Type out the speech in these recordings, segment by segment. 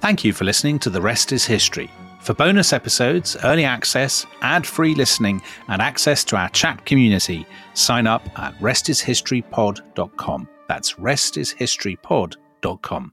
Thank you for listening to The Rest is History. For bonus episodes, early access, ad free listening, and access to our chat community, sign up at restishistorypod.com. That's restishistorypod.com.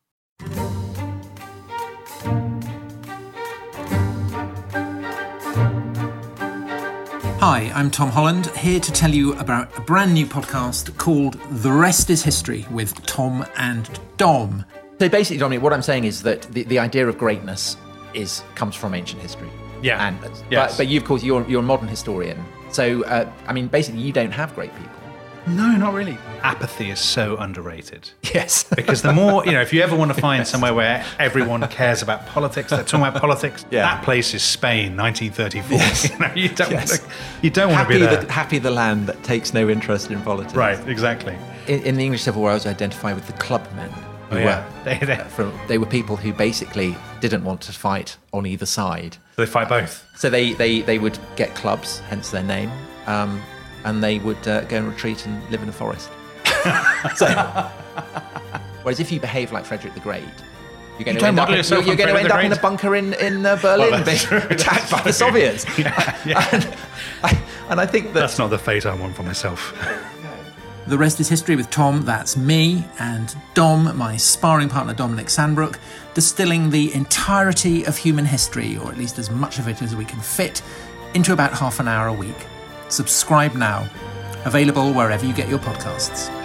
Hi, I'm Tom Holland, here to tell you about a brand new podcast called The Rest is History with Tom and Dom. So basically, Dominic, what I'm saying is that the, the idea of greatness is comes from ancient history. Yeah. And Yes. but, but you, of course, you're you're a modern historian. So uh, I mean, basically, you don't have great people. No, not really. Apathy is so underrated. Yes. Because the more, you know, if you ever want to find somewhere where everyone cares about politics, they're talking about politics, Yeah. that place is Spain, 1934. Yes. You, know, you don't Yes. want to, you don't want to be there. the happy the land that takes no interest in politics. right, exactly. In, in the English Civil War, I was identified with the clubmen. Who Oh, yeah. were, They- they- uh, from, they were people who basically didn't want to fight on either side. They fight both. So they, they, they would get clubs, hence their name, um, and they would uh, go and retreat and live in a forest. so, whereas if you behave like Frederick the Great, you're going You to end up, in, yourself you're going to end up in a bunker in, in uh, Berlin Well, being true, attacked by the. Soviets. Yeah, yeah. And, I, and I think that That's not the fate I want for myself. The Rest is History with Tom, that's me, and Dom, my sparring partner Dominic Sandbrook, distilling the entirety of human history, or at least as much of it as we can fit, into about half an hour a week. Subscribe now. Available wherever you get your podcasts.